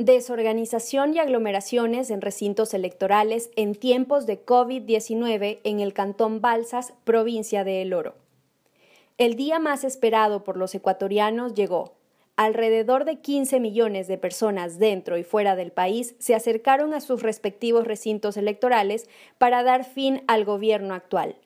Desorganización y aglomeraciones en recintos electorales en tiempos de COVID-19 en el Cantón Balsas, provincia de El Oro. El día más esperado por los ecuatorianos llegó. Alrededor de 15 millones de personas dentro y fuera del país se acercaron a sus respectivos recintos electorales para dar fin al gobierno actual.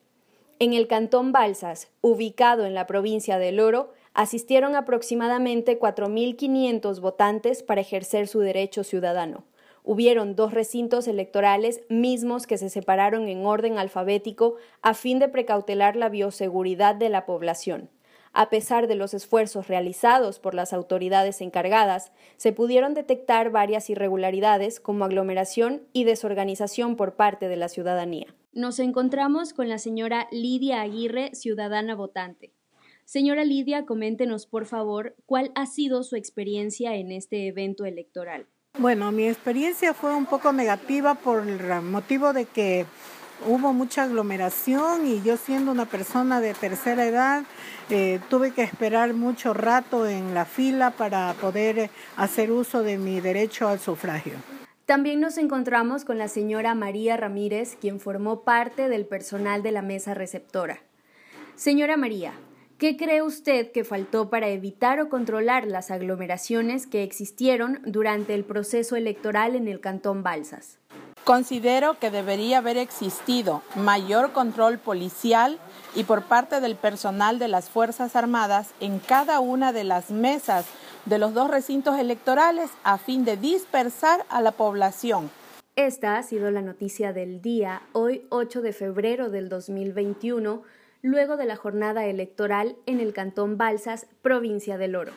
En el Cantón Balsas, ubicado en la provincia de El Oro, asistieron aproximadamente 4.500 votantes para ejercer su derecho ciudadano. Hubieron dos recintos electorales mismos que se separaron en orden alfabético a fin de precautelar la bioseguridad de la población. A pesar de los esfuerzos realizados por las autoridades encargadas, se pudieron detectar varias irregularidades como aglomeración y desorganización por parte de la ciudadanía. Nos encontramos con la señora Lidia Aguirre, ciudadana votante. Señora Lidia, coméntenos por favor cuál ha sido su experiencia en este evento electoral. Bueno, mi experiencia fue un poco negativa por el motivo de que hubo mucha aglomeración y yo siendo una persona de tercera edad eh, tuve que esperar mucho rato en la fila para poder hacer uso de mi derecho al sufragio. También nos encontramos con la señora María Ramírez, quien formó parte del personal de la mesa receptora. Señora María, ¿Qué cree usted que faltó para evitar o controlar las aglomeraciones que existieron durante el proceso electoral en el Cantón Balsas? Considero que debería haber existido mayor control policial y por parte del personal de las Fuerzas Armadas en cada una de las mesas de los dos recintos electorales a fin de dispersar a la población. Esta ha sido la noticia del día, hoy 8 de febrero del 2021 luego de la jornada electoral en el Cantón Balsas, provincia del Oro.